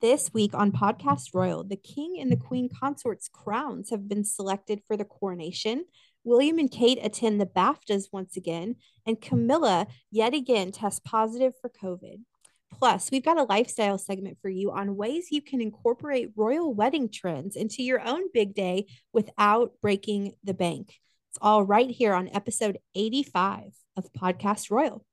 This week on Podcast Royal, the King and the Queen consort's crowns have been selected for the coronation. William and Kate attend the BAFTAs once again, and Camilla yet again tests positive for COVID. Plus, we've got a lifestyle segment for you on ways you can incorporate royal wedding trends into your own big day without breaking the bank. It's all right here on episode 85 of Podcast Royal.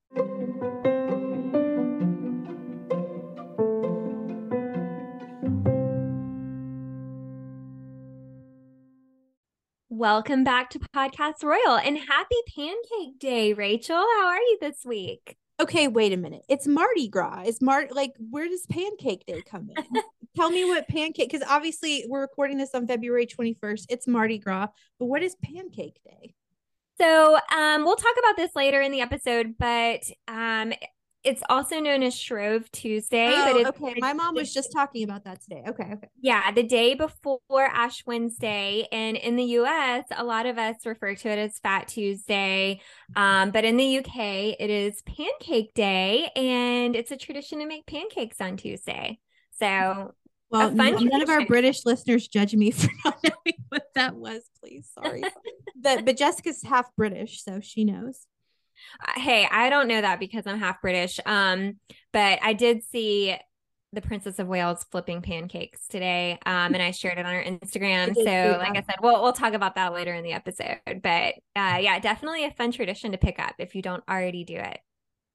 Welcome back to Podcast Royal and happy Pancake Day, Rachel. How are you this week? Okay, wait a minute. It's Mardi Gras. Is Mart like where does Pancake Day come in? Tell me what pancake because obviously we're recording this on February 21st. It's Mardi Gras, but what is Pancake Day? So, um, we'll talk about this later in the episode, but um, it's also known as Shrove Tuesday. Oh, but it's, okay. My mom was just talking about that today. Okay, okay. Yeah, the day before Ash Wednesday. And in the US, a lot of us refer to it as Fat Tuesday. Um, but in the UK, it is Pancake Day, and it's a tradition to make pancakes on Tuesday. So, well, none of our British listeners judge me for not knowing what that was, please. Sorry. but, but Jessica's half British, so she knows. Hey, I don't know that because I'm half British. Um, but I did see the Princess of Wales flipping pancakes today. Um, and I shared it on her Instagram. So, like I said, we'll we'll talk about that later in the episode. But uh, yeah, definitely a fun tradition to pick up if you don't already do it.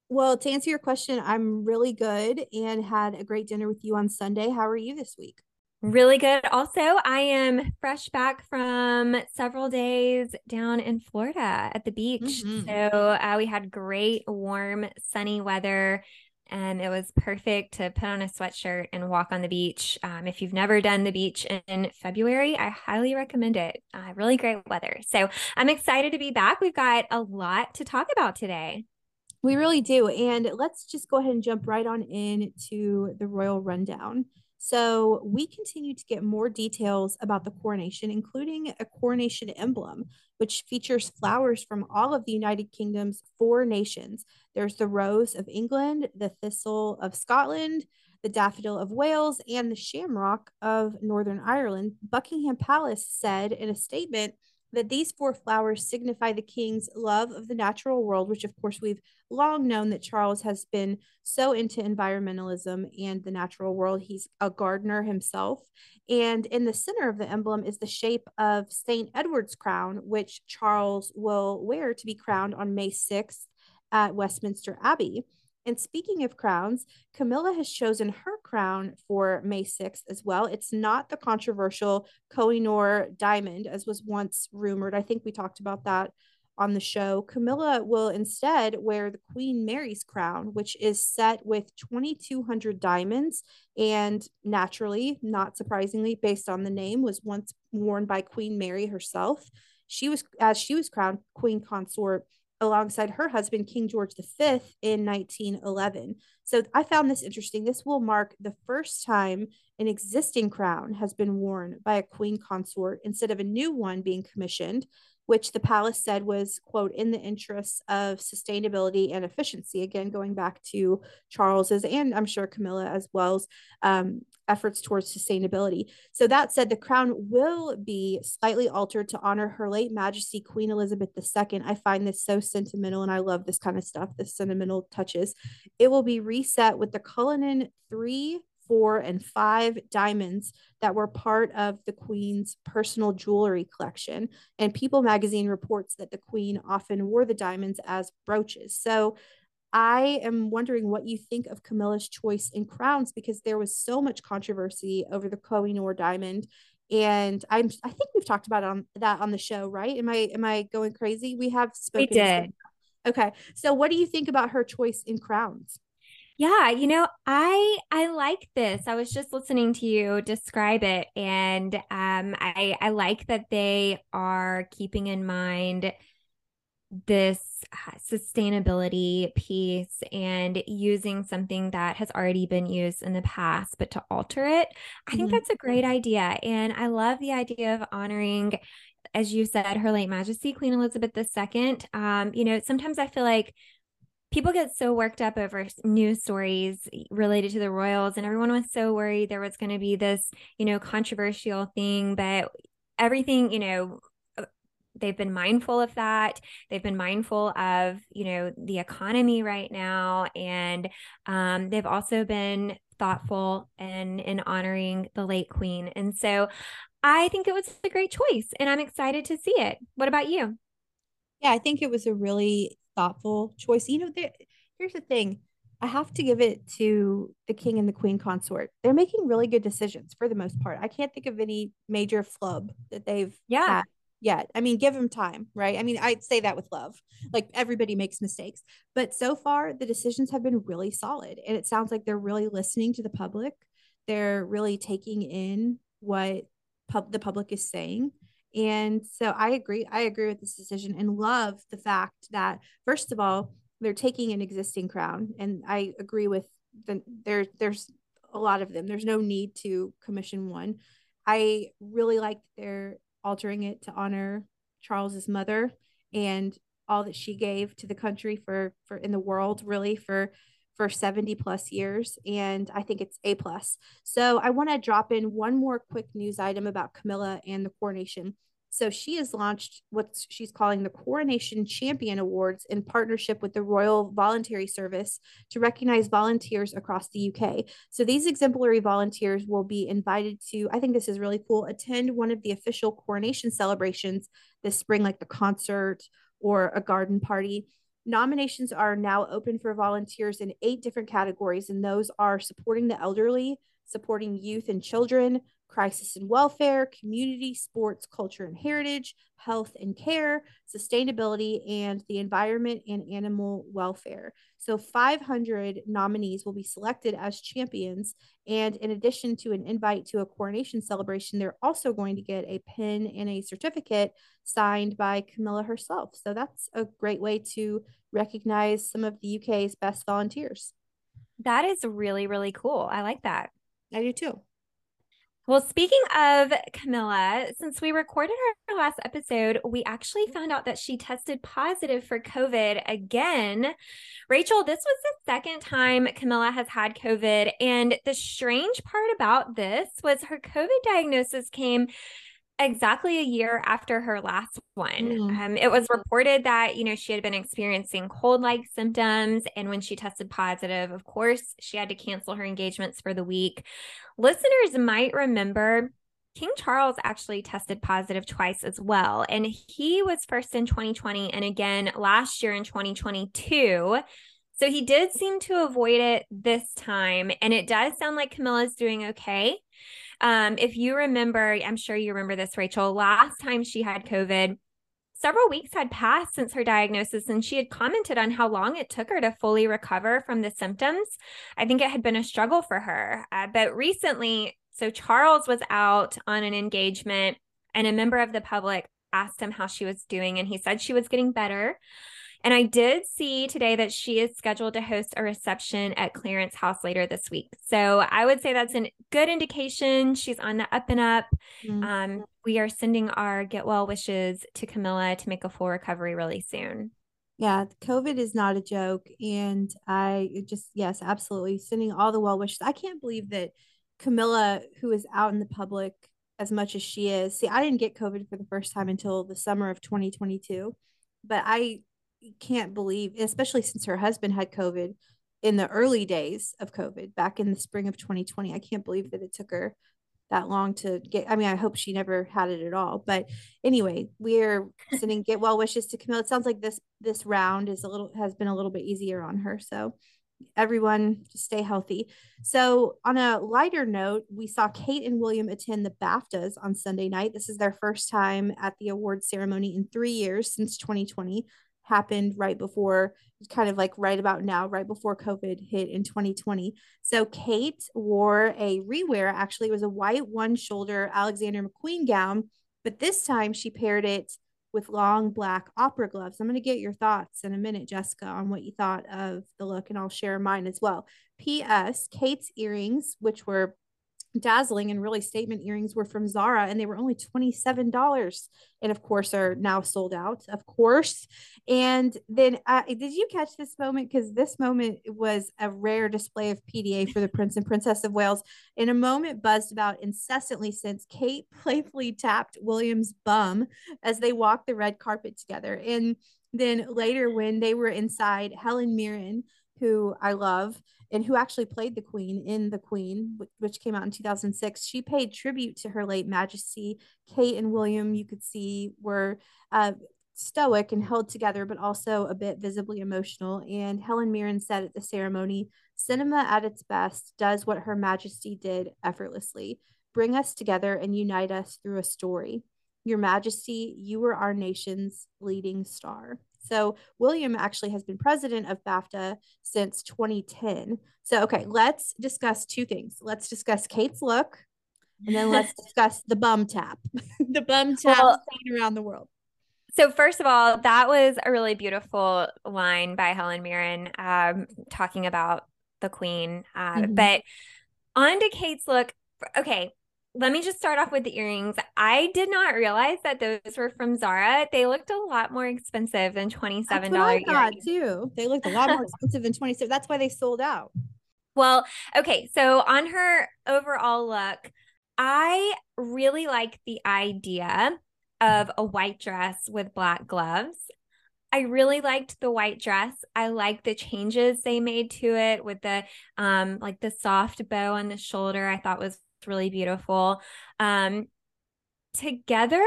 Well, to answer your question, I'm really good and had a great dinner with you on Sunday. How are you this week? Really good. Also, I am fresh back from several days down in Florida at the beach. Mm-hmm. So uh, we had great, warm, sunny weather. And it was perfect to put on a sweatshirt and walk on the beach. Um, if you've never done the beach in February, I highly recommend it. Uh, really great weather. So I'm excited to be back. We've got a lot to talk about today. We really do. And let's just go ahead and jump right on into the royal rundown. So we continue to get more details about the coronation, including a coronation emblem, which features flowers from all of the United Kingdom's four nations. There's the rose of England, the thistle of Scotland, the daffodil of Wales, and the shamrock of Northern Ireland. Buckingham Palace said in a statement that these four flowers signify the king's love of the natural world, which, of course, we've long known that Charles has been so into environmentalism and the natural world. He's a gardener himself. And in the center of the emblem is the shape of St. Edward's crown, which Charles will wear to be crowned on May 6th at Westminster Abbey. And speaking of crowns, Camilla has chosen her crown for May 6th as well. It's not the controversial Kohinoor diamond, as was once rumored. I think we talked about that on the show. Camilla will instead wear the Queen Mary's crown, which is set with 2,200 diamonds. And naturally, not surprisingly, based on the name, was once worn by Queen Mary herself. She was, as she was crowned Queen Consort alongside her husband, King George V, in 1911. So I found this interesting. This will mark the first time an existing crown has been worn by a queen consort instead of a new one being commissioned which the palace said was, quote, in the interests of sustainability and efficiency. Again, going back to Charles's and I'm sure Camilla as well's um, efforts towards sustainability. So that said, the crown will be slightly altered to honor Her late Majesty Queen Elizabeth II. I find this so sentimental and I love this kind of stuff, the sentimental touches. It will be reset with the Cullinan 3 four, and five diamonds that were part of the Queen's personal jewelry collection. And People magazine reports that the Queen often wore the diamonds as brooches. So I am wondering what you think of Camilla's choice in crowns because there was so much controversy over the Kohinoor diamond. And I'm I think we've talked about on that on the show, right? Am I am I going crazy? We have spoken. We did. Okay. So what do you think about her choice in crowns? Yeah, you know, I I like this. I was just listening to you describe it and um I I like that they are keeping in mind this uh, sustainability piece and using something that has already been used in the past but to alter it. I think mm-hmm. that's a great idea and I love the idea of honoring as you said her late majesty Queen Elizabeth II. Um you know, sometimes I feel like people get so worked up over news stories related to the royals and everyone was so worried there was going to be this you know controversial thing but everything you know uh, they've been mindful of that. They've been mindful of you know the economy right now and um, they've also been thoughtful and in honoring the late queen and so i think it was a great choice and i'm excited to see it. What about you? Yeah i think it was a really thoughtful choice. You know, here's the thing. I have to give it to the king and the queen consort. They're making really good decisions for the most part. I can't think of any major flub that they've yeah. had yet. I mean, give them time, right? I mean, I'd say that with love. Like everybody makes mistakes, but so far the decisions have been really solid and it sounds like they're really listening to the public. They're really taking in what pub- the public is saying and so I agree. I agree with this decision and love the fact that first of all, they're taking an existing crown. And I agree with the there there's a lot of them. There's no need to commission one. I really like they're altering it to honor Charles's mother and all that she gave to the country for for in the world really for for 70 plus years and i think it's a plus. So i want to drop in one more quick news item about camilla and the coronation. So she has launched what she's calling the coronation champion awards in partnership with the royal voluntary service to recognize volunteers across the uk so these exemplary volunteers will be invited to i think this is really cool attend one of the official coronation celebrations this spring like the concert or a garden party Nominations are now open for volunteers in eight different categories, and those are supporting the elderly, supporting youth and children, crisis and welfare, community, sports, culture and heritage, health and care, sustainability, and the environment and animal welfare. So 500 nominees will be selected as champions. And in addition to an invite to a coronation celebration, they're also going to get a pin and a certificate signed by Camilla herself. So that's a great way to recognize some of the UK's best volunteers. That is really, really cool. I like that. I do too. Well, speaking of Camilla, since we recorded our last episode, we actually mm. found out that she tested positive for COVID again. Rachel, this was the second time Camilla has had COVID. And the strange part about this was her COVID diagnosis came exactly a year after her last one. Mm. Um, it was reported that, you know, she had been experiencing cold like symptoms. And when she tested positive, of course, she had to cancel her engagements for the week. Listeners might remember King Charles actually tested positive twice as well. And he was first in 2020 and again last year in 2022. So he did seem to avoid it this time. And it does sound like Camilla's doing okay. Um, if you remember, I'm sure you remember this, Rachel, last time she had COVID, several weeks had passed since her diagnosis, and she had commented on how long it took her to fully recover from the symptoms. I think it had been a struggle for her. Uh, but recently, so Charles was out on an engagement, and a member of the public asked him how she was doing, and he said she was getting better. And I did see today that she is scheduled to host a reception at Clarence House later this week. So I would say that's a good indication she's on the up and up. Mm-hmm. Um, we are sending our get well wishes to Camilla to make a full recovery really soon. Yeah, COVID is not a joke. And I just, yes, absolutely sending all the well wishes. I can't believe that Camilla, who is out in the public as much as she is, see, I didn't get COVID for the first time until the summer of 2022 but I can't believe, especially since her husband had COVID in the early days of COVID back in the spring of 2020. I can't believe that it took her that long to get. I mean, I hope she never had it at all. But anyway, we're sending get well wishes to Camille. It sounds like this this round is a little has been a little bit easier on her. So everyone just stay healthy. So, on a lighter note, we saw Kate and William attend the BAFTAs on Sunday night. This is their first time at the award ceremony in three years since 2020 happened right before kind of like right about now right before covid hit in 2020 so kate wore a rewear actually. It was a white one shoulder alexander mcqueen gown but this time she paired it with long black opera gloves. I'm going to get your thoughts in a minute jessica on what you thought of the look and i'll share mine as well. Ps kate's earrings which were dazzling and really statement earrings were from Zara and they were only $27 and of course are now sold out of course. And then uh, did you catch this moment? Because this moment was a rare display of PDA for the Prince and Princess of Wales in a moment buzzed about incessantly since Kate playfully tapped William's bum as they walked the red carpet together. And then later when they were inside Helen Mirren who I love and who actually played the queen in The Queen, which came out in 2006. She paid tribute to her late majesty. Kate and William, you could see, were uh, stoic and held together, but also a bit visibly emotional. And Helen Mirren said at the ceremony, Cinema at its best does what Her Majesty did effortlessly bring us together and unite us through a story. Your Majesty, you were our nation's leading star. So William actually has been president of BAFTA since 2010. So okay, let's discuss two things. Let's discuss Kate's look, and then let's discuss the bum tap, the bum tap well, around the world. So first of all, that was a really beautiful line by Helen Mirren, um, talking about the Queen. Uh, mm-hmm. But on to Kate's look. Okay, let me just start off with the earrings. I did not realize that those were from Zara. They looked a lot more expensive than twenty seven dollars earrings too. They looked a lot more expensive than twenty seven. That's why they sold out. Well, okay. So on her overall look, I really like the idea of a white dress with black gloves. I really liked the white dress. I liked the changes they made to it with the um like the soft bow on the shoulder. I thought was really beautiful. Um, together,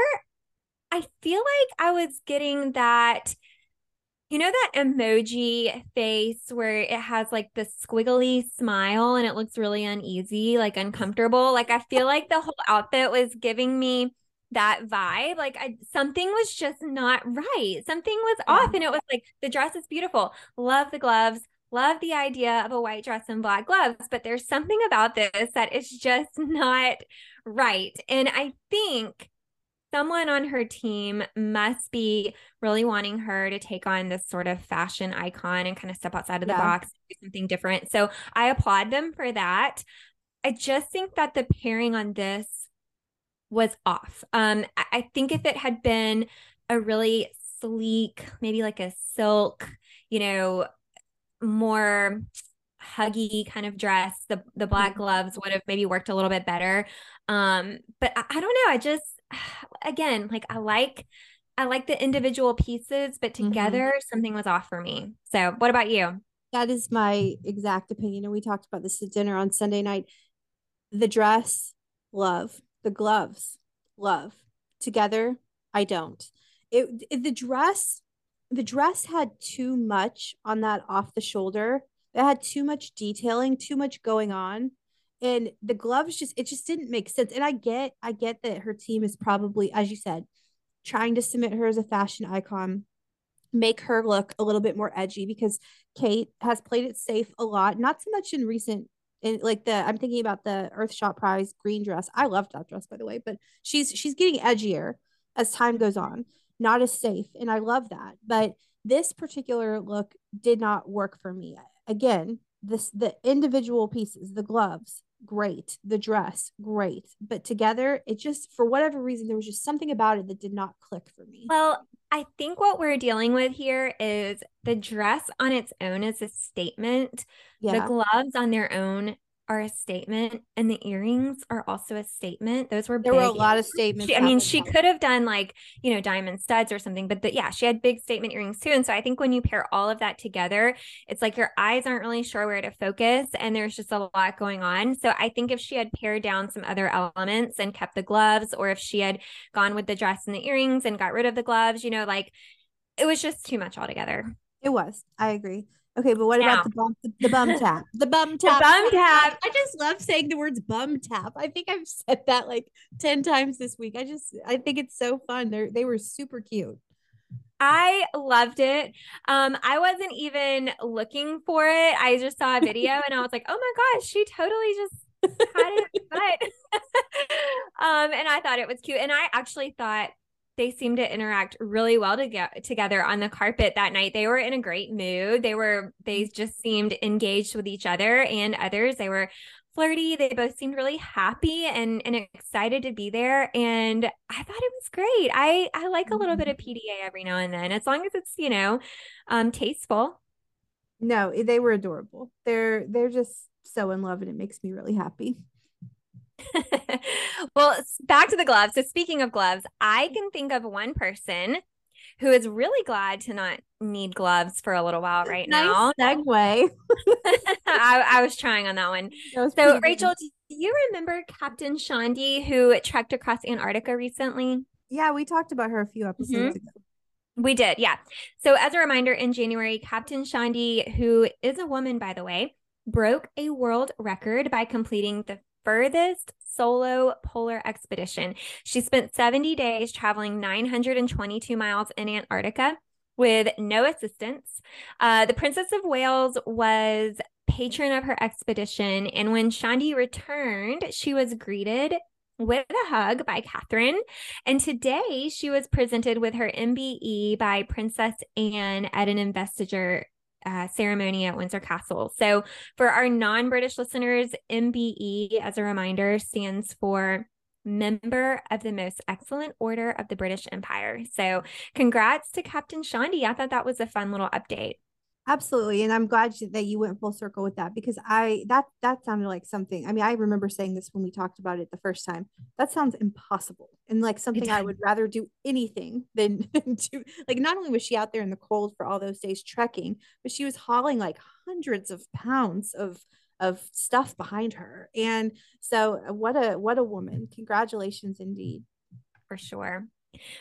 I feel like I was getting that, you know, that emoji face where it has like the squiggly smile and it looks really uneasy, like uncomfortable. Like I feel like the whole outfit was giving me that vibe. Like I, something was just not right. Something was off. And it was like the dress is beautiful. Love the gloves love the idea of a white dress and black gloves, but there's something about this that is just not right. And I think someone on her team must be really wanting her to take on this sort of fashion icon and kind of step outside of the yeah. box, do something different. So I applaud them for that. I just think that the pairing on this was off. Um, I think if it had been a really sleek, maybe like a silk, you know, more huggy kind of dress. The the black mm-hmm. gloves would have maybe worked a little bit better. Um but I, I, don't know. I just again like i like i like the individual pieces but mm-hmm. together mm-hmm. something was off for me. So what about you? That is my exact opinion. And we talked about this at dinner on sunday night. The dress love. The gloves love. Together i don't. It, it the dress the dress had too much on that off the shoulder. It had too much detailing, too much going on. And the gloves just it just didn't make sense. And I get I get that her team is probably, as you said, trying to submit her as a fashion icon, make her look a little bit more edgy because Kate has played it safe a lot, not so much in recent and like the I'm thinking about the Earthshot Prize green dress. I loved that dress by the way, but she's she's getting edgier as time goes on not as safe. And I love that. But this particular look did not work for me. Again, this the individual pieces, the gloves, great, the dress, great. But together, it just for whatever reason, there was just something about it that did not click for me. Well, I think what we're dealing with here is the dress on its own is a statement. Yeah. The gloves on their own are a statement and the earrings are also a statement. Those were there were a lot of statements. She, I mean, she could have done like, you know, diamond studs or something, but the, yeah, she had big statement earrings too. And so I think when you pair all of that together, it's like your eyes aren't really sure where to focus and there's just a lot going on. So I think if she had pared down some other elements and kept the gloves, or if she had gone with the dress and the earrings and got rid of the gloves, you know, like it was just too much altogether. It was. I agree. Okay, but what now. about the bum the bum tap? The bum tap. The bum tap. I just love saying the words bum tap. I think I've said that like 10 times this week. I just I think it's so fun. They they were super cute. I loved it. Um, I wasn't even looking for it. I just saw a video and I was like, oh my gosh, she totally just had it but um, and I thought it was cute. And I actually thought they seemed to interact really well to get together on the carpet that night. They were in a great mood. They were they just seemed engaged with each other and others. They were flirty. They both seemed really happy and, and excited to be there. And I thought it was great. I, I like a little bit of mm-hmm. PDA every now and then, as long as it's, you know, um, tasteful. No, they were adorable. They're they're just so in love and it makes me really happy. well, back to the gloves. So speaking of gloves, I can think of one person who is really glad to not need gloves for a little while right nice now. Segue. I, I, was trying on that one. That so, Rachel, good. do you remember Captain Chandi who trekked across Antarctica recently? Yeah, we talked about her a few episodes mm-hmm. ago. We did, yeah. So, as a reminder, in January, Captain Chandi, who is a woman, by the way, broke a world record by completing the furthest solo polar expedition. She spent 70 days traveling 922 miles in Antarctica with no assistance. Uh, the Princess of Wales was patron of her expedition, and when Chandi returned, she was greeted with a hug by Catherine. And today she was presented with her MBE by Princess Anne at an investiture uh, ceremony at Windsor Castle. So, for our non British listeners, MBE, as a reminder, stands for Member of the Most Excellent Order of the British Empire. So, congrats to Captain Chandi. I thought that was a fun little update. Absolutely. And I'm glad that you went full circle with that because I that that sounded like something. I mean, I remember saying this when we talked about it the first time. That sounds impossible. And like something I would rather do anything than do like not only was she out there in the cold for all those days trekking, but she was hauling like hundreds of pounds of of stuff behind her. And so what a what a woman. Congratulations indeed. For sure.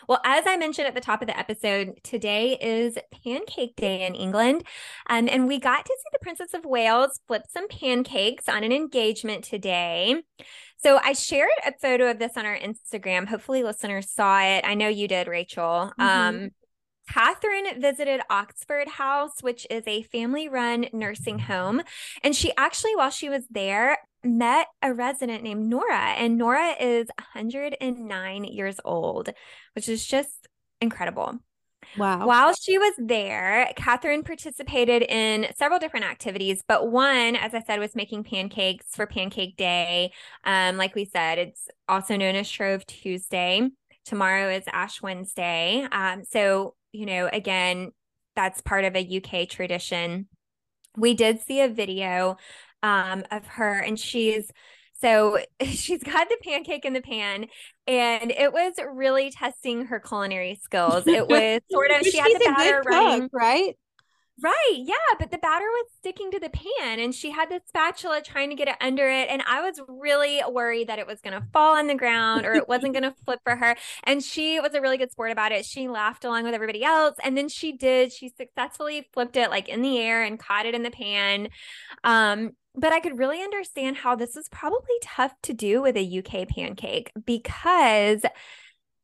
Well, as I mentioned at the top of the episode, today is Pancake Day in England. Um, and we got to see the Princess of Wales flip some pancakes on an engagement today. So I shared a photo of this on our Instagram. Hopefully, listeners saw it. I know you did, Rachel. Mm-hmm. Um, Catherine visited Oxford House, which is a family run nursing home. And she actually, while she was there, met a resident named Nora. And Nora is 109 years old, which is just incredible. Wow. While she was there, Catherine participated in several different activities, but one, as I said, was making pancakes for Pancake Day. Um, like we said, it's also known as Shrove Tuesday. Tomorrow is Ash Wednesday. Um, so you know, again, that's part of a UK tradition. We did see a video um, of her, and she's so she's got the pancake in the pan, and it was really testing her culinary skills. It was sort of she had the batter running, right? Right. Yeah. But the batter was sticking to the pan and she had the spatula trying to get it under it. And I was really worried that it was going to fall on the ground or it wasn't going to flip for her. And she was a really good sport about it. She laughed along with everybody else. And then she did, she successfully flipped it like in the air and caught it in the pan. Um, but I could really understand how this is probably tough to do with a UK pancake because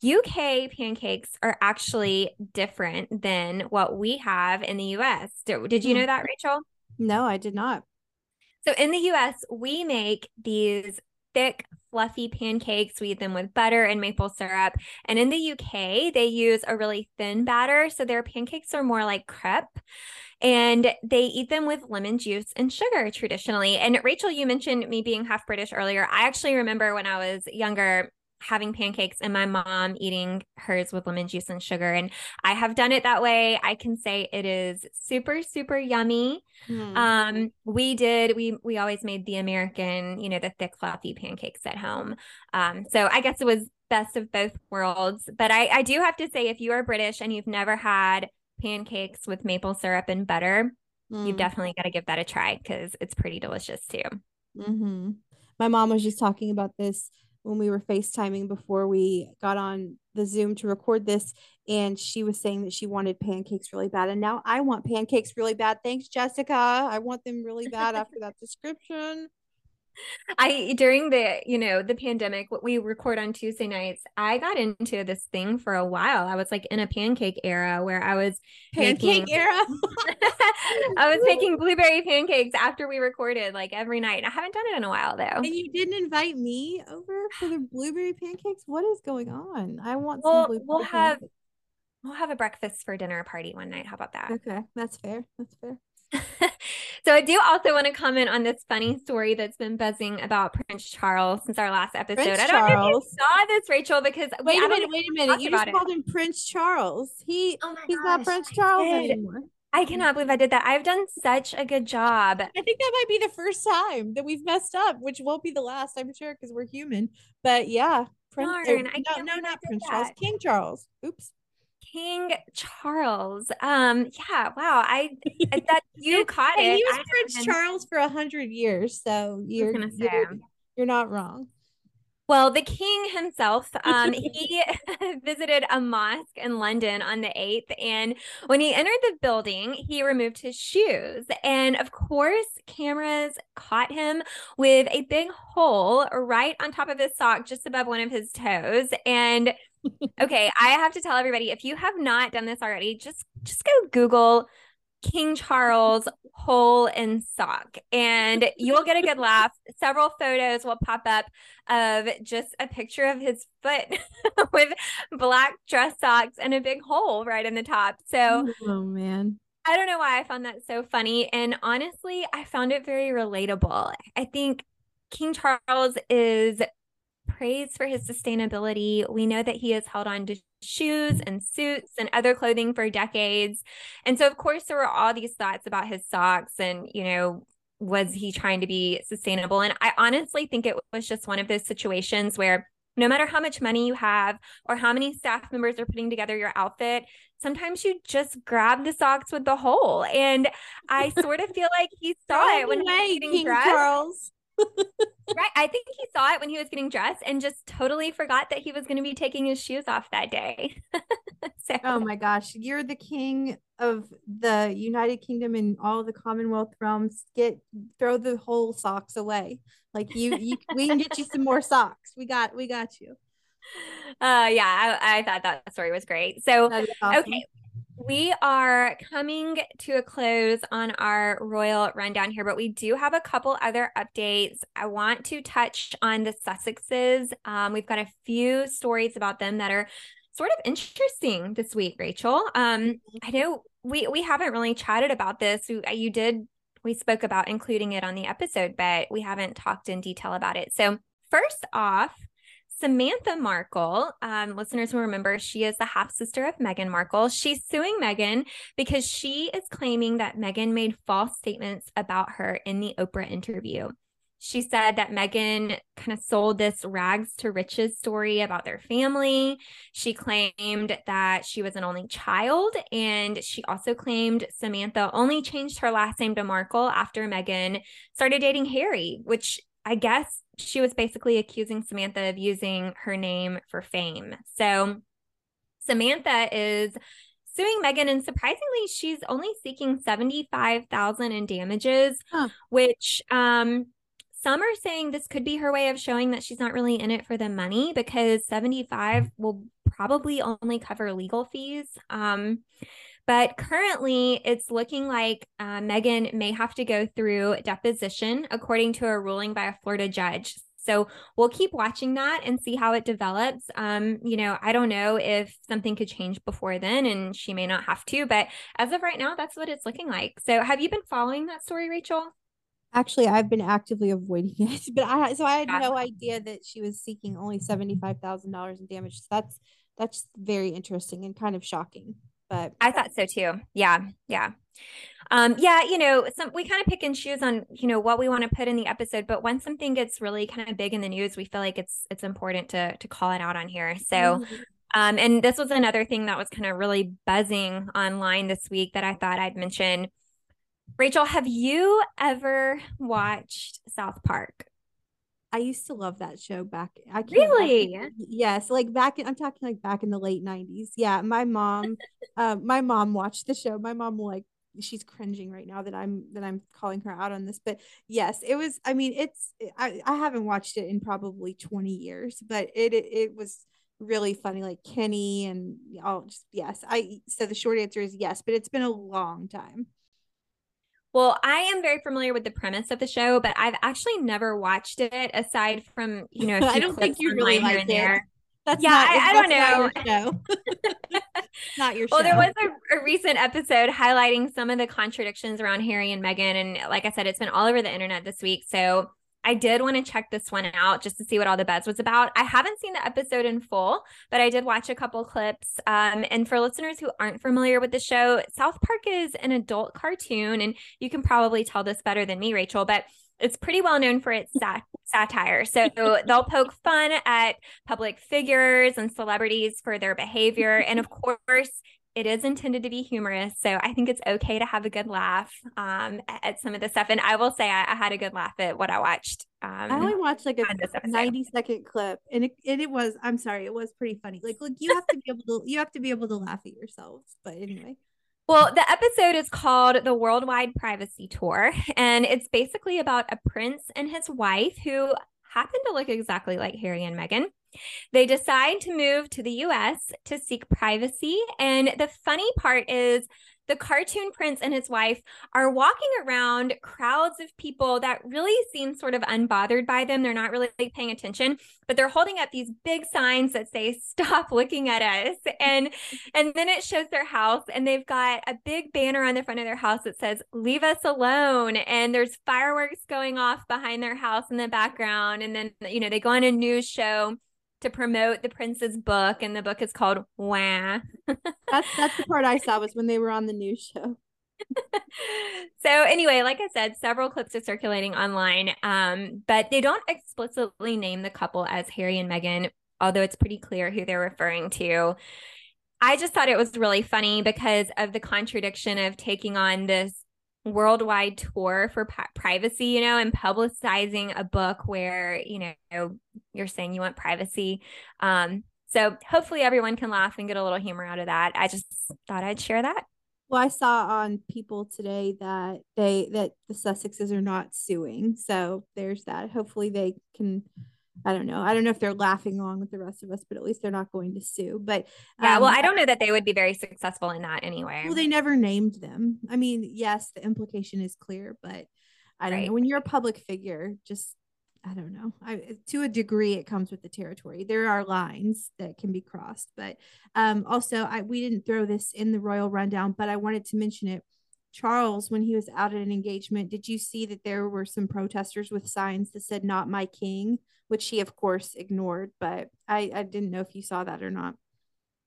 UK pancakes are actually different than what we have in the US. Did you know hmm. that, Rachel? No, I did not. So in the US, we make these thick, fluffy pancakes. We eat them with butter and maple syrup. And in the UK, they use a really thin batter. So their pancakes are more like crepe. And they eat them with lemon juice and sugar traditionally. And Rachel, you mentioned me being half British earlier. I actually remember when I was younger, having pancakes and my mom eating hers with lemon juice and sugar. And I have done it that way. I can say it is super, super yummy. Mm. Um, we did, we we always made the American, you know, the thick, fluffy pancakes at home. Um, so I guess it was best of both worlds. But I, I do have to say, if you are British and you've never had pancakes with maple syrup and butter, mm. you've definitely got to give that a try because it's pretty delicious too. Mm-hmm. My mom was just talking about this when we were FaceTiming before we got on the Zoom to record this. And she was saying that she wanted pancakes really bad. And now I want pancakes really bad. Thanks, Jessica. I want them really bad after that description. I during the you know the pandemic, what we record on Tuesday nights, I got into this thing for a while. I was like in a pancake era where I was pancake making, era. I was making blueberry pancakes after we recorded like every night. I haven't done it in a while though. And you didn't invite me over for the blueberry pancakes. What is going on? I want well, some We'll have pancakes. we'll have a breakfast for dinner party one night. How about that? Okay, that's fair. That's fair. So I do also want to comment on this funny story that's been buzzing about Prince Charles since our last episode. Prince I don't Charles. know if you saw this, Rachel, because wait a minute, wait a minute. You just called him Prince Charles. He oh he's gosh, not Prince Charles anymore. I cannot believe I did that. I've done such a good job. I think that might be the first time that we've messed up, which won't be the last, I'm sure, because we're human. But yeah, Prince. Darn, er, no, no, not Prince that. Charles. King Charles. Oops. King Charles. Um, yeah, wow. I that you caught it. He was I Prince Charles for a hundred years, so you're, you're you're not wrong. Well, the king himself, um, he visited a mosque in London on the 8th. And when he entered the building, he removed his shoes. And of course, cameras caught him with a big hole right on top of his sock, just above one of his toes. And okay, I have to tell everybody if you have not done this already, just just go Google King Charles hole in sock and you'll get a good laugh. Several photos will pop up of just a picture of his foot with black dress socks and a big hole right in the top. So, oh man. I don't know why I found that so funny. And honestly, I found it very relatable. I think King Charles is praised for his sustainability. We know that he has held on to shoes and suits and other clothing for decades. And so, of course, there were all these thoughts about his socks and, you know, was he trying to be sustainable? And I honestly think it was just one of those situations where no matter how much money you have or how many staff members are putting together your outfit, sometimes you just grab the socks with the hole. And I sort of feel like he saw it when he was getting dressed. Charles right. I think he saw it when he was getting dressed and just totally forgot that he was going to be taking his shoes off that day. so. Oh my gosh. You're the king of the United Kingdom and all the Commonwealth realms. Get throw the whole socks away. Like you, you we can get you some more socks. We got we got you. Uh yeah, I, I thought that story was great. So awesome. okay, we are coming to a close on our royal rundown here, but we do have a couple other updates. I want to touch on the Sussexes. Um, we've got a few stories about them that are sort of interesting this week, Rachel. Um, mm-hmm. I know we we haven't really chatted about this. You, you did we spoke about including it on the episode, but we haven't talked in detail about it. So first off, Samantha Markle, um, listeners will remember, she is the half sister of Meghan Markle. She's suing Meghan because she is claiming that Meghan made false statements about her in the Oprah interview. She said that Meghan kind of sold this rags to riches story about their family. She claimed that she was an only child. And she also claimed Samantha only changed her last name to Markle after Meghan started dating Harry, which I guess she was basically accusing Samantha of using her name for fame. So Samantha is suing Meghan, and surprisingly she's only seeking 75,000 in damages, huh. which um some are saying this could be her way of showing that she's not really in it for the money because 75 will probably only cover legal fees. Um but currently, it's looking like uh, Meghan may have to go through deposition, according to a ruling by a Florida judge. So we'll keep watching that and see how it develops. Um, you know, I don't know if something could change before then, and she may not have to, but as of right now, that's what it's looking like. So have you been following that story, Rachel? Actually, I've been actively avoiding it, but I so I had yeah. no idea that she was seeking only seventy five thousand dollars in damage. So that's that's very interesting and kind of shocking but I thought so too. Yeah. Yeah. Um, yeah, you know, some we kind of pick and choose on, you know, what we want to put in the episode, but when something gets really kind of big in the news, we feel like it's it's important to to call it out on here. So mm-hmm. um, and this was another thing that was kind of really buzzing online this week that I thought I'd mention. Rachel, have you ever watched South Park? I used to love that show back. I can't, really yes, like back. In, I'm talking like back in the late '90s. Yeah, my mom, uh, my mom watched the show. My mom like she's cringing right now that I'm that I'm calling her out on this. But yes, it was. I mean, it's. I I haven't watched it in probably 20 years, but it it, it was really funny like kenny and all just yes i so the short answer is yes but it's been a long time well, I am very familiar with the premise of the show, but I've actually never watched it aside from, you know, I don't think you really like it. There. That's yeah, not, I, I don't know. not your show. well, show. there was a, a, recent episode highlighting some of the contradictions around Harry and Meghan. And like I said, it's been all over the internet this week. So I did want to check this one out just to see what all the buzz was about. I haven't seen the episode in full, but I did watch a couple clips. Um, and for listeners who aren't familiar with the show, South Park is an adult cartoon, and you can probably tell this better than me, Rachel, but it's pretty well known for its sat- satire. So they'll poke fun at public figures and celebrities for their behavior. And of course, it is intended to be humorous. So I think it's okay to have a good laugh um, at some of the stuff. And I will say I, I had a good laugh at what I watched. Um, I only watched like a 90 second clip and it, and it was, I'm sorry, it was pretty funny. Like, look, you have to be able to, you have to be able to laugh at yourselves. But anyway. Well, the episode is called The Worldwide Privacy Tour, and it's basically about a prince and his wife who happen to look exactly like Harry and Meghan. They decide to move to the US to seek privacy. And the funny part is, the cartoon prince and his wife are walking around crowds of people that really seem sort of unbothered by them. They're not really paying attention, but they're holding up these big signs that say stop looking at us. And and then it shows their house and they've got a big banner on the front of their house that says leave us alone and there's fireworks going off behind their house in the background and then you know they go on a news show to promote the prince's book, and the book is called Wah. that's that's the part I saw was when they were on the news show. so anyway, like I said, several clips are circulating online, um, but they don't explicitly name the couple as Harry and Meghan, although it's pretty clear who they're referring to. I just thought it was really funny because of the contradiction of taking on this worldwide tour for privacy, you know, and publicizing a book where, you know, you're saying you want privacy. Um, so hopefully everyone can laugh and get a little humor out of that. I just thought I'd share that. Well, I saw on people today that they that the Sussexes are not suing. So there's that. Hopefully they can I don't know. I don't know if they're laughing along with the rest of us, but at least they're not going to sue. But yeah, um, well, I don't know that they would be very successful in that anyway. Well, they never named them. I mean, yes, the implication is clear, but I don't right. know. When you're a public figure, just I don't know. I, to a degree, it comes with the territory. There are lines that can be crossed, but um, also I we didn't throw this in the royal rundown, but I wanted to mention it. Charles, when he was out at an engagement, did you see that there were some protesters with signs that said "Not my king"? which he, of course ignored. But I, I didn't know if you saw that or not.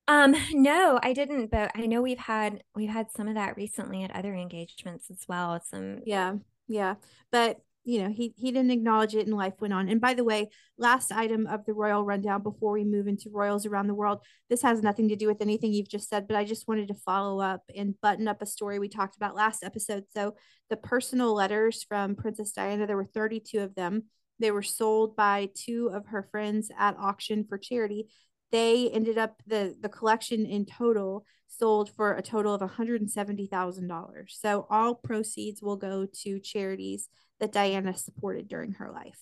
Um, no, I didn't, but I know we've had we've had some of that recently at other engagements as well. Some yeah, yeah. But you know, he he didn't acknowledge it and life went on. And by the way, last item of the royal rundown before we move into royals around the world. This has nothing to do with anything you've just said, but I just wanted to follow up and button up a story we talked about last episode. So the personal letters from Princess Diana, there were 32 of them they were sold by two of her friends at auction for charity. They ended up the the collection in total sold for a total of $170,000. So all proceeds will go to charities that Diana supported during her life.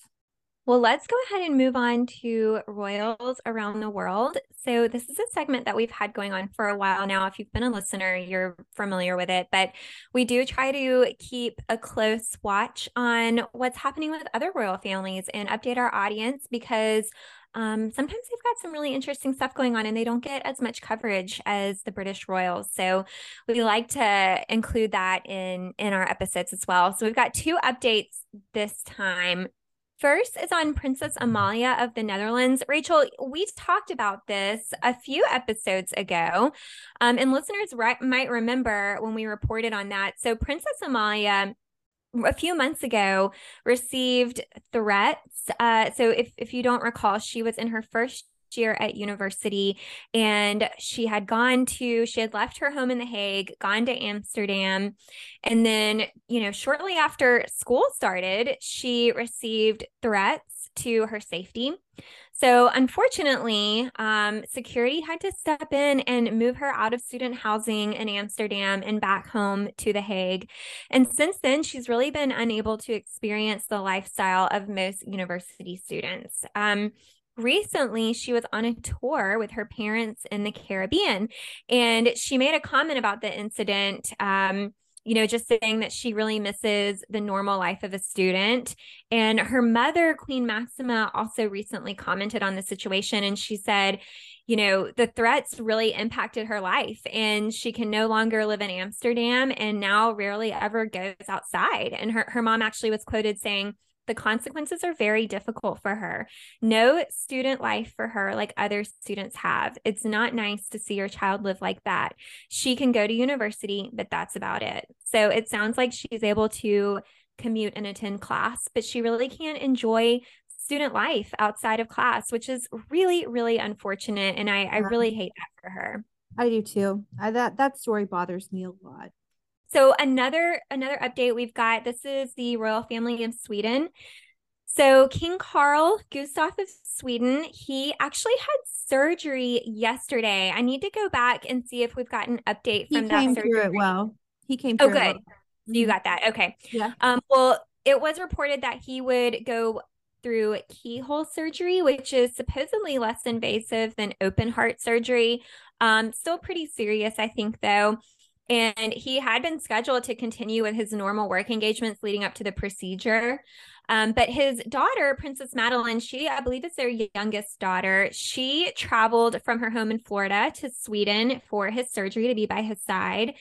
Well, let's go ahead and move on to royals around the world. So, this is a segment that we've had going on for a while now. If you've been a listener, you're familiar with it, but we do try to keep a close watch on what's happening with other royal families and update our audience because um, sometimes they've got some really interesting stuff going on and they don't get as much coverage as the British royals. So we like to include that in in our episodes as well. So we've got two updates this time First is on Princess Amalia of the Netherlands. Rachel, we talked about this a few episodes ago, um, and listeners right, might remember when we reported on that. So, Princess Amalia a few months ago received threats. Uh, so if if you don't recall, she was in her first year at university and she had gone to she had left her home in the Hague gone to Amsterdam and then you know shortly after school started she received threats to her safety. So unfortunately um, security had to step in and move her out of student housing in Amsterdam and back home to the Hague. And since then she's really been unable to experience the lifestyle of most university students. Um, recently she was on a tour with her parents in the Caribbean and she made a comment about the incident. Um, you know, just saying that she really misses the normal life of a student. And her mother, Queen Maxima, also recently commented on the situation and she said, you know, the threats really impacted her life and she can no longer live in Amsterdam and now rarely ever goes outside. And her, her mom actually was quoted saying, the consequences are very difficult for her. No student life for her like other students have. It's not nice to see your child live like that. She can go to university, but that's about it. So it sounds like she's able to commute and attend class, but she really can't enjoy student life outside of class, which is really, really unfortunate. And I, I really hate that for her. I do too. I, that that story bothers me a lot. So another another update we've got this is the royal family of Sweden. So King Carl Gustaf of Sweden, he actually had surgery yesterday. I need to go back and see if we've got an update from he that came surgery. Through it well. He came oh, through. Oh, good. Well. You mm-hmm. got that. Okay. Yeah. Um, well, it was reported that he would go through keyhole surgery, which is supposedly less invasive than open heart surgery. Um, still pretty serious, I think, though. And he had been scheduled to continue with his normal work engagements leading up to the procedure. Um, but his daughter, Princess Madeleine, she, I believe, is their youngest daughter. She traveled from her home in Florida to Sweden for his surgery to be by his side.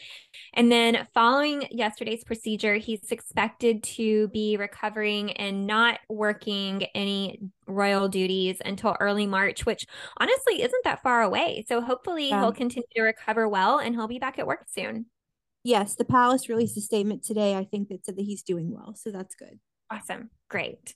And then, following yesterday's procedure, he's expected to be recovering and not working any royal duties until early March, which honestly isn't that far away. So, hopefully, yeah. he'll continue to recover well and he'll be back at work soon. Yes, the palace released a statement today, I think, that said that he's doing well. So, that's good. Awesome. Great.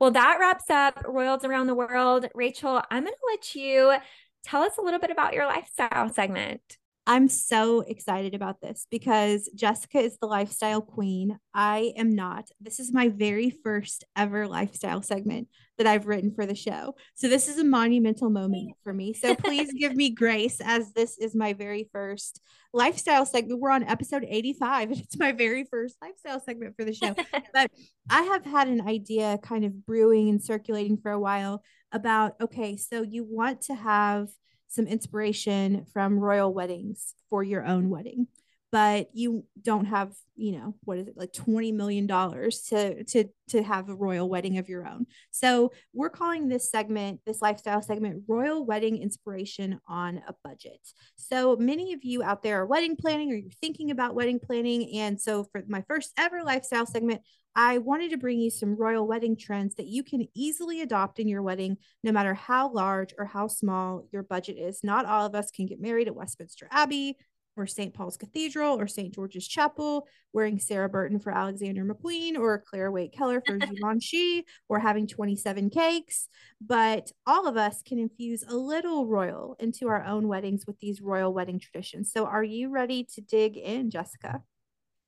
Well, that wraps up Royals Around the World. Rachel, I'm going to let you tell us a little bit about your lifestyle segment. I'm so excited about this because Jessica is the lifestyle queen. I am not. This is my very first ever lifestyle segment that I've written for the show. So this is a monumental moment for me. So please give me grace as this is my very first lifestyle segment. We're on episode 85 and it's my very first lifestyle segment for the show. but I have had an idea kind of brewing and circulating for a while about okay, so you want to have some inspiration from royal weddings for your own wedding. But you don't have you know what is it like 20 million dollars to to to have a royal wedding of your own. So we're calling this segment this lifestyle segment royal wedding inspiration on a budget. So many of you out there are wedding planning or you're thinking about wedding planning. And so for my first ever lifestyle segment I wanted to bring you some royal wedding trends that you can easily adopt in your wedding, no matter how large or how small your budget is. Not all of us can get married at Westminster Abbey or St. Paul's Cathedral or St. George's Chapel, wearing Sarah Burton for Alexander McQueen or Clare Waight Keller for Givenchy, or having 27 cakes. But all of us can infuse a little royal into our own weddings with these royal wedding traditions. So, are you ready to dig in, Jessica?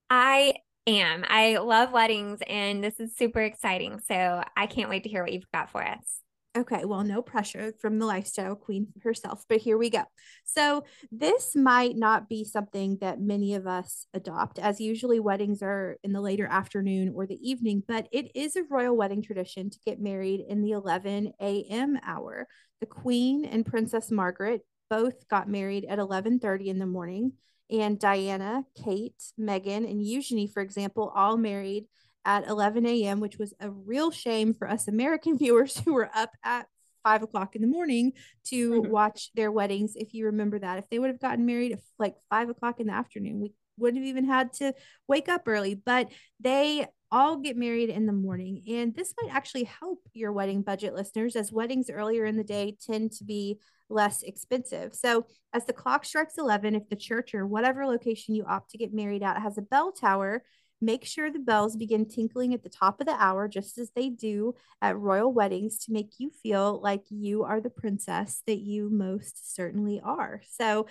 I am. I love weddings and this is super exciting. So I can't wait to hear what you've got for us. Okay, well, no pressure from the lifestyle queen herself, but here we go. So, this might not be something that many of us adopt, as usually weddings are in the later afternoon or the evening, but it is a royal wedding tradition to get married in the 11 a.m. hour. The queen and Princess Margaret both got married at 11:30 in the morning and Diana, Kate, Meghan, and Eugenie, for example, all married at 11 a.m., which was a real shame for us American viewers who were up at five o'clock in the morning to mm-hmm. watch their weddings. If you remember that, if they would have gotten married at like five o'clock in the afternoon, we wouldn't have even had to wake up early. But they all get married in the morning. And this might actually help your wedding budget listeners, as weddings earlier in the day tend to be less expensive. So, as the clock strikes 11, if the church or whatever location you opt to get married at has a bell tower, make sure the bells begin tinkling at the top of the hour, just as they do at royal weddings, to make you feel like you are the princess that you most certainly are. So,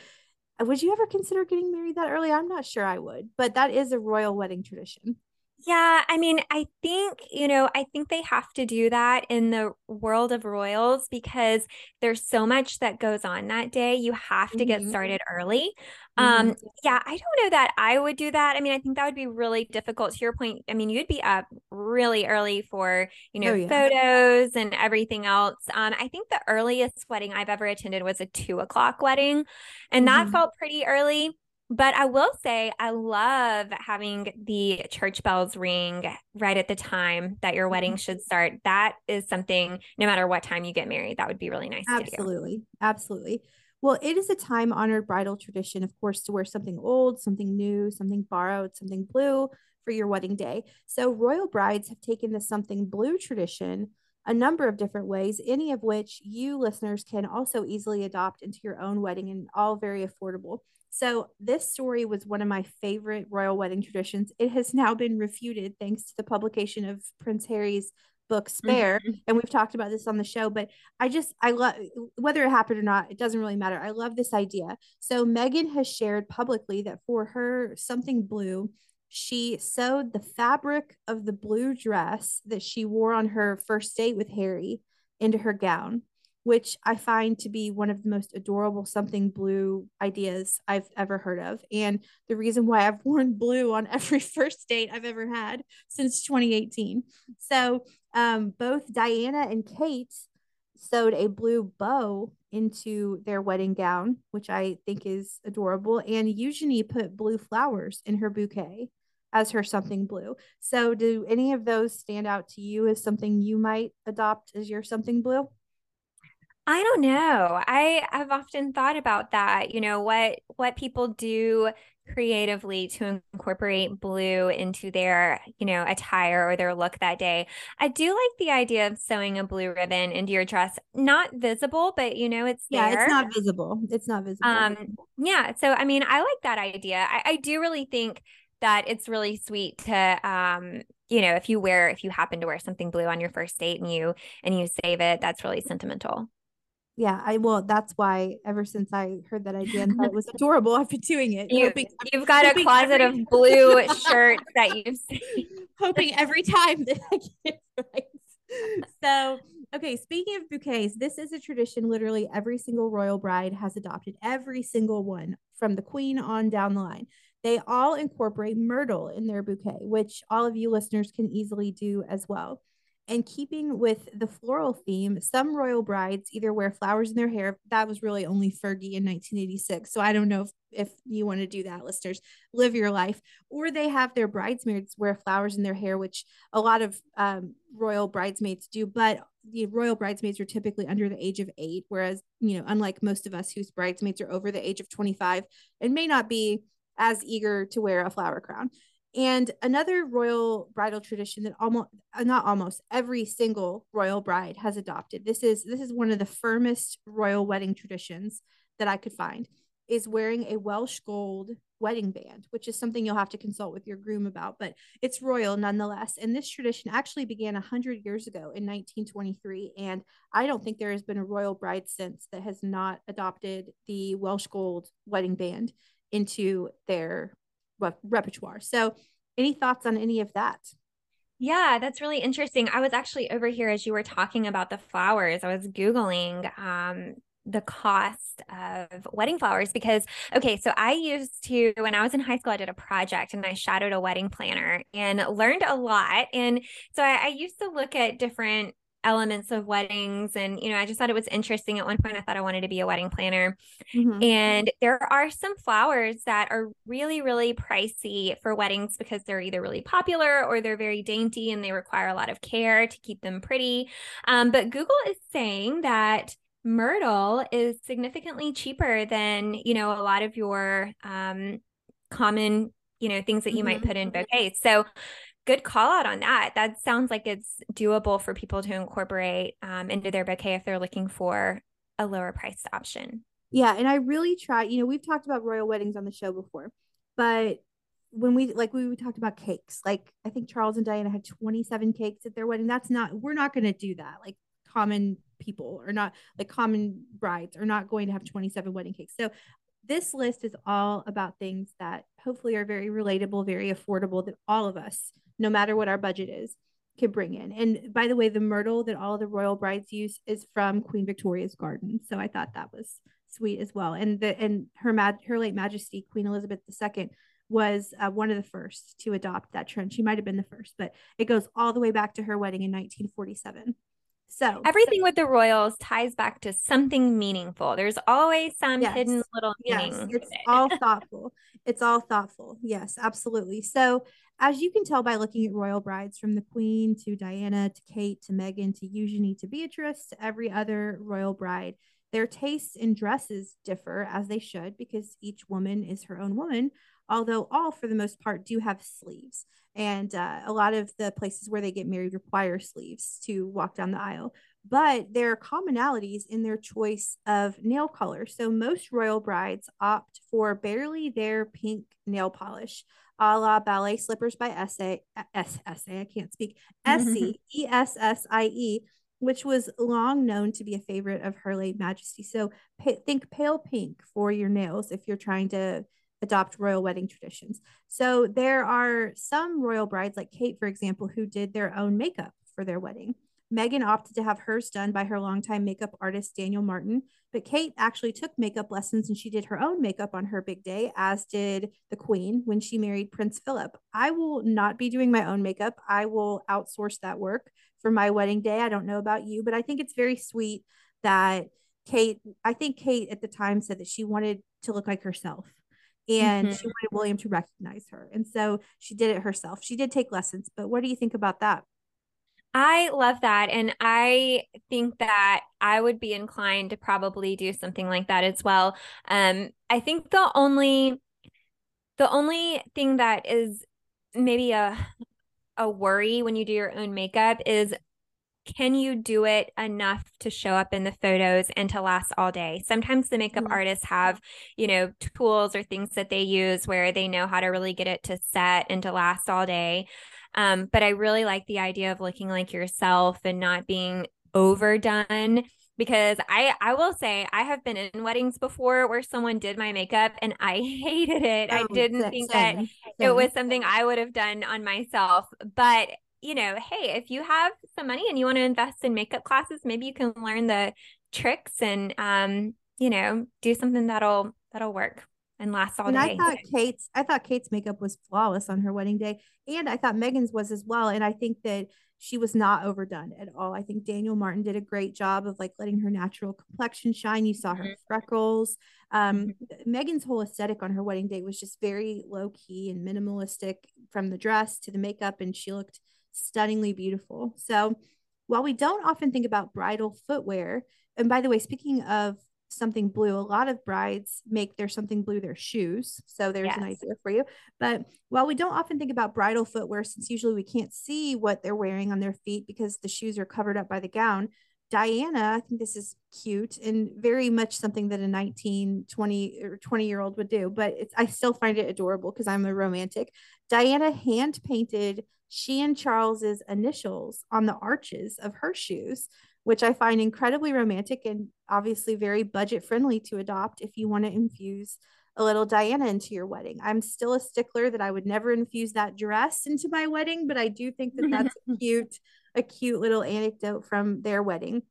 would you ever consider getting married that early? I'm not sure I would, but that is a royal wedding tradition. Yeah, I mean, I think, you know, I think they have to do that in the world of royals because there's so much that goes on that day. You have to get mm-hmm. started early. Um, mm-hmm. yeah, I don't know that I would do that. I mean, I think that would be really difficult to your point. I mean, you'd be up really early for, you know, oh, yeah. photos and everything else. Um, I think the earliest wedding I've ever attended was a two o'clock wedding, and mm-hmm. that felt pretty early But I will say, I love having the church bells ring right at the time that your wedding mm-hmm. should start. That is something, no matter what time you get married, that would be really nice Absolutely. Absolutely. Well, it is a time honored bridal tradition, of course, to wear something old, something new, something borrowed, something blue for your wedding day. So, royal brides have taken the something blue tradition a number of different ways, any of which you listeners can also easily adopt into your own wedding and all very affordable. So, this story was one of my favorite royal wedding traditions. It has now been refuted thanks to the publication of Prince Harry's book Spare. Mm-hmm. And we've talked about this on the show, but I just, I love whether it happened or not, it doesn't really matter. I love this idea. So, Meghan has shared publicly that for her something blue, she sewed the fabric of the blue dress that she wore on her first date with Harry into her gown which I find to be one of the most adorable something blue ideas I've ever heard of. And the reason why I've worn blue on every first date I've ever had since 2018. So um, both Diana and Kate sewed a blue bow into their wedding gown, which I think is adorable. And Eugenie put blue flowers in her bouquet as her something blue. So, do any of those stand out to you as something you might adopt as your something blue? I don't know. I have often thought about that, you know, what what people do creatively to incorporate blue into their, you know, attire or their look that day. I do like the idea of sewing a blue ribbon into your dress, not visible, but you know, it's yeah, there. it's not visible. It's not visible. Um, yeah. So I mean, I like that idea. I, I do really think that it's really sweet to um you know if you wear if you happen to wear something blue on your first date and you and you save it that's really sentimental yeah, I will. That's why ever since I heard that idea and thought it was adorable, I've been doing it. You, have got a closet every... of blue shirts that you've seen. hoping every time that I get it right. So, okay, speaking of bouquets, this is a tradition literally every single royal bride has adopted, every single one from the queen on down the line. They all incorporate myrtle in their bouquet, which all of you listeners can easily do as well. And keeping with the floral theme, some royal brides either wear flowers in their hair. That was really only Fergie in 1986. So I don't know if, if you want to do that, listeners. Live your life. Or they have their bridesmaids wear flowers in their hair, which a lot of um, royal bridesmaids do. But the royal bridesmaids are typically under the age of eight, whereas, you know, unlike most of us whose bridesmaids are over the age of 25 and may not be as eager to wear a flower crown. And another royal bridal tradition that almost uh, not almost every single royal bride has adopted. This is this is one of the firmest royal wedding traditions that I could find is wearing a Welsh gold wedding band, which is something you'll have to consult with your groom about, but it's royal nonetheless. And this tradition actually began 100 years ago in 1923. And I don't think there has been a royal bride since that has not adopted the Welsh gold wedding band into their repertoire. So, any thoughts on any of that? Yeah, that's really interesting. I was actually over here as you were talking about the flowers. I was Googling um, the cost of wedding flowers because, okay, so I used to, when I was in high school, I did a project and I shadowed a wedding planner and learned a lot. And so I, I used to look at different elements of weddings and you know i just thought it was interesting at one point i thought i wanted to be a wedding planner mm-hmm. and there are some flowers that are really really pricey for weddings because they're either really popular or they're very dainty and they require a lot of care to keep them pretty um, but google is saying that myrtle is significantly cheaper than you know a lot of your um, common you know things that you mm-hmm. might put in bouquets so good call out on that. That sounds like it's doable for people to incorporate um, into their bouquet if they're looking for a lower priced option. Yeah, and I really try. You know, we've talked about royal weddings on the show before, but when we like we, talked about cakes, like I think Charles and Diana had 27 cakes at their wedding. That's not we're not going to do that. Like common people are not like common brides are not going to have 27 wedding cakes. So this list is all about things that hopefully are very relatable, very affordable that all of us no matter what our budget is, can bring in. And by the way, the myrtle that all the royal brides use is from Queen Victoria's garden. So I thought that was sweet as well. And the and her mad her late Majesty Queen Elizabeth II was uh, one of the first to adopt that trend. She might have been the first, but it goes all the way back to her wedding in 1947. So everything so, with the royals ties back to something meaningful. There's always some yes, hidden little meaning. Yes, it's it. all thoughtful. It's all thoughtful. Yes, absolutely. So as you can tell by looking at royal brides from the Queen to Diana to Kate to Meghan to Eugenie to Beatrice to every other royal bride, their tastes in dresses differ as they should because each woman is her own woman, although all for the most part do have sleeves. And uh, a lot of the places where they get married require sleeves to walk down the aisle. But there are commonalities in their choice of nail color. So most royal brides opt for barely there pink nail polish, a la ballet slippers by Essie, S, Essie, I can't speak, Essie, E S S I E, which was long known to be a favorite of Her Late Majesty. So pa- think pale pink for your nails if you're trying to adopt royal wedding traditions. So there are some royal brides, like Kate, for example, who did their own makeup for their wedding. Meghan opted to have hers done by her longtime makeup artist, Daniel Martin. But Kate actually took makeup lessons and she did her own makeup on her big day, as did the Queen when she married Prince Philip. I will not be doing my own makeup. I will outsource that work for my wedding day. I don't know about you, but I think it's very sweet that Kate, I think Kate at the time said that she wanted to look like herself and mm-hmm. she wanted William to recognize her. And so she did it herself. She did take lessons, but what do you think about that? I love that. And I think that I would be inclined to probably do something like that as well. Um, I think the only the only thing that is maybe a a worry when you do your own makeup is can you do it enough to show up in the photos and to last all day? Sometimes the makeup mm-hmm. artists have, you know, tools or things that they use where they know how to really get it to set and to last all day. Um, but I really like the idea of looking like yourself and not being overdone because I I will say I have been in weddings before where someone did my makeup and I hated it. Oh, I didn't think that it was something I would have done on myself. But you know, hey, if you have some money and you want to invest in makeup classes, maybe you can learn the tricks and um, you know, do something that'll that'll work and last all and day. I thought Kate's I thought Kate's makeup was flawless on her wedding day. And I thought Meghan's was as well. And I think that she was not overdone at all. I think Daniel Martin did a great job of like letting her natural complexion shine. You saw her mm-hmm. freckles. Um, mm-hmm. Meghan's whole aesthetic on her wedding day was just very low key and minimalistic from the dress to the makeup, and she looked stunningly beautiful. So while we don't often think about bridal footwear, and by the way, speaking of something blue. A lot of brides make their something blue their shoes. So there's yes. an idea for you. But while we don't often think about bridal footwear, since usually we can't see what they're wearing on their feet because the shoes are covered up by the gown, Diana, I think this is cute and very much something that a 19, 20 or 20 year old would do, but I still find it adorable because I'm a romantic. Diana hand painted she and Charles's initials on the arches of her shoes which I find incredibly romantic and obviously very budget friendly to adopt if you want to infuse a little Diana into your wedding. I'm still a stickler that I would never infuse that dress into my wedding, but I do think that that's cute, a cute little anecdote from their wedding.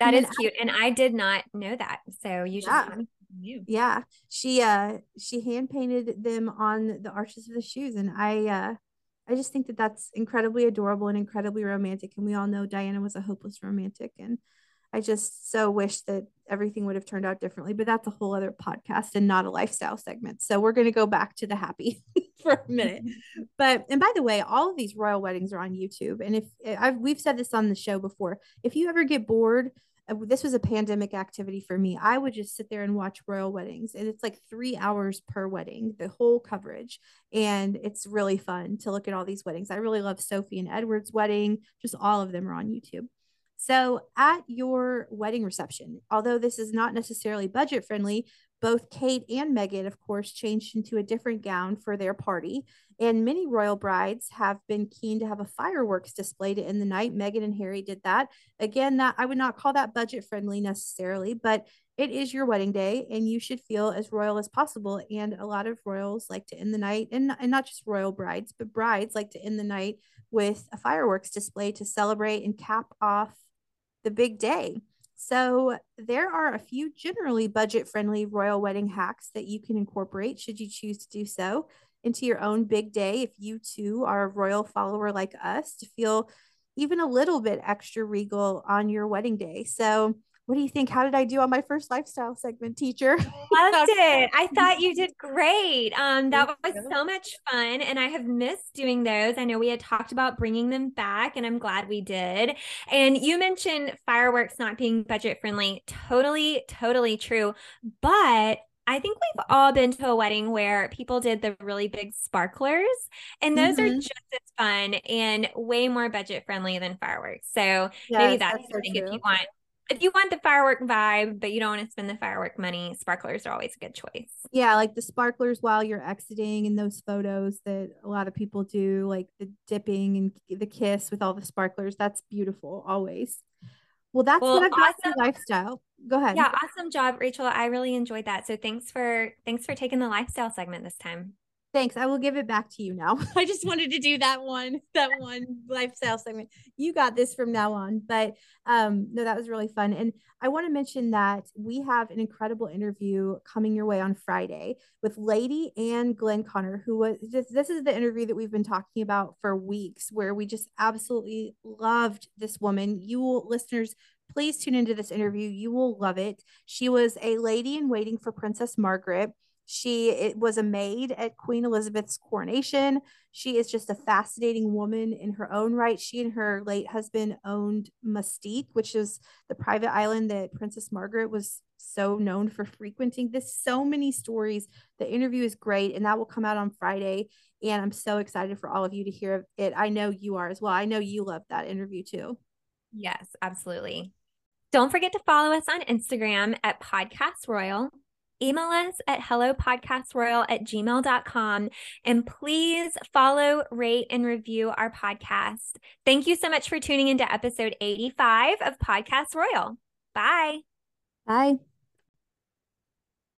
That and is cute, I, and I did not know that. So you should. Yeah. Yeah, she uh she hand painted them on the arches of the shoes, and I uh I just think that that's incredibly adorable and incredibly romantic. And we all know Diana was a hopeless romantic. And I just so wish that everything would have turned out differently. But that's a whole other podcast and not a lifestyle segment. So we're going to go back to the happy for a minute. But, and by the way, all of these royal weddings are on YouTube. And if I've, we've said this on the show before, if you ever get bored this was a pandemic activity for me. I would just sit there and watch royal weddings, and it's like three hours per wedding, the whole coverage. And it's really fun to look at all these weddings. I really love Sophie and Edward's wedding, just all of them are on YouTube. So, at your wedding reception, although this is not necessarily budget friendly, both Kate and Meghan, of course, changed into a different gown for their party. And many royal brides have been keen to have a fireworks display to end the night. Meghan and Harry did that. Again, that I would not call that budget friendly necessarily, but it is your wedding day and you should feel as royal as possible. And a lot of royals like to end the night, and, and not just royal brides, but brides like to end the night with a fireworks display to celebrate and cap off the big day. So, there are a few generally budget friendly royal wedding hacks that you can incorporate should you choose to do so into your own big day if you too are a royal follower like us to feel even a little bit extra regal on your wedding day. So what do you think? How did I do on my first lifestyle segment, teacher? Loved it. I thought you did great. Um, that was so much fun, and I have missed doing those. I know we had talked about bringing them back, and I'm glad we did. And you mentioned fireworks not being budget friendly. Totally, totally true. But I think we've all been to a wedding where people did the really big sparklers, and those mm-hmm. are just as fun and way more budget friendly than fireworks. So yes, maybe that's, that's something so if you want if you want the firework vibe, but you don't want to spend the firework money, sparklers are always a good choice. Yeah, like the sparklers while you're exiting in those photos that a lot of people do, like the dipping and the kiss with all the sparklers. That's beautiful, always. Well, that's well, what I've got awesome. lifestyle. Go ahead. Yeah, awesome job, Rachel. I really enjoyed that. So thanks for thanks for taking the lifestyle segment this time. Thanks. I will give it back to you now. I just wanted to do that one, that one lifestyle segment. You got this from now on. But um, no, that was really fun. And I want to mention that we have an incredible interview coming your way on Friday with Lady Anne Glenconner, who was just this is the interview that we've been talking about for weeks, where we just absolutely loved this woman. You will, listeners, please tune into this interview. You will love it. She was a lady in waiting for Princess Margaret. She it was a maid at Queen Elizabeth's coronation. She is just a fascinating woman in her own right. She and her late husband owned Mustique, which is the private island that Princess Margaret was so known for frequenting. There's so many stories. The interview is great, and that will come out on Friday. And I'm so excited for all of you to hear it. I know you are as well. I know you love that interview too. Yes, absolutely. Don't forget to follow us on Instagram at Podcast Royal email us at hellopodcastroyal at gmail.com and please follow, rate, and review our podcast. Thank you so much for tuning into episode 85 of Podcast Royal. Bye. Bye.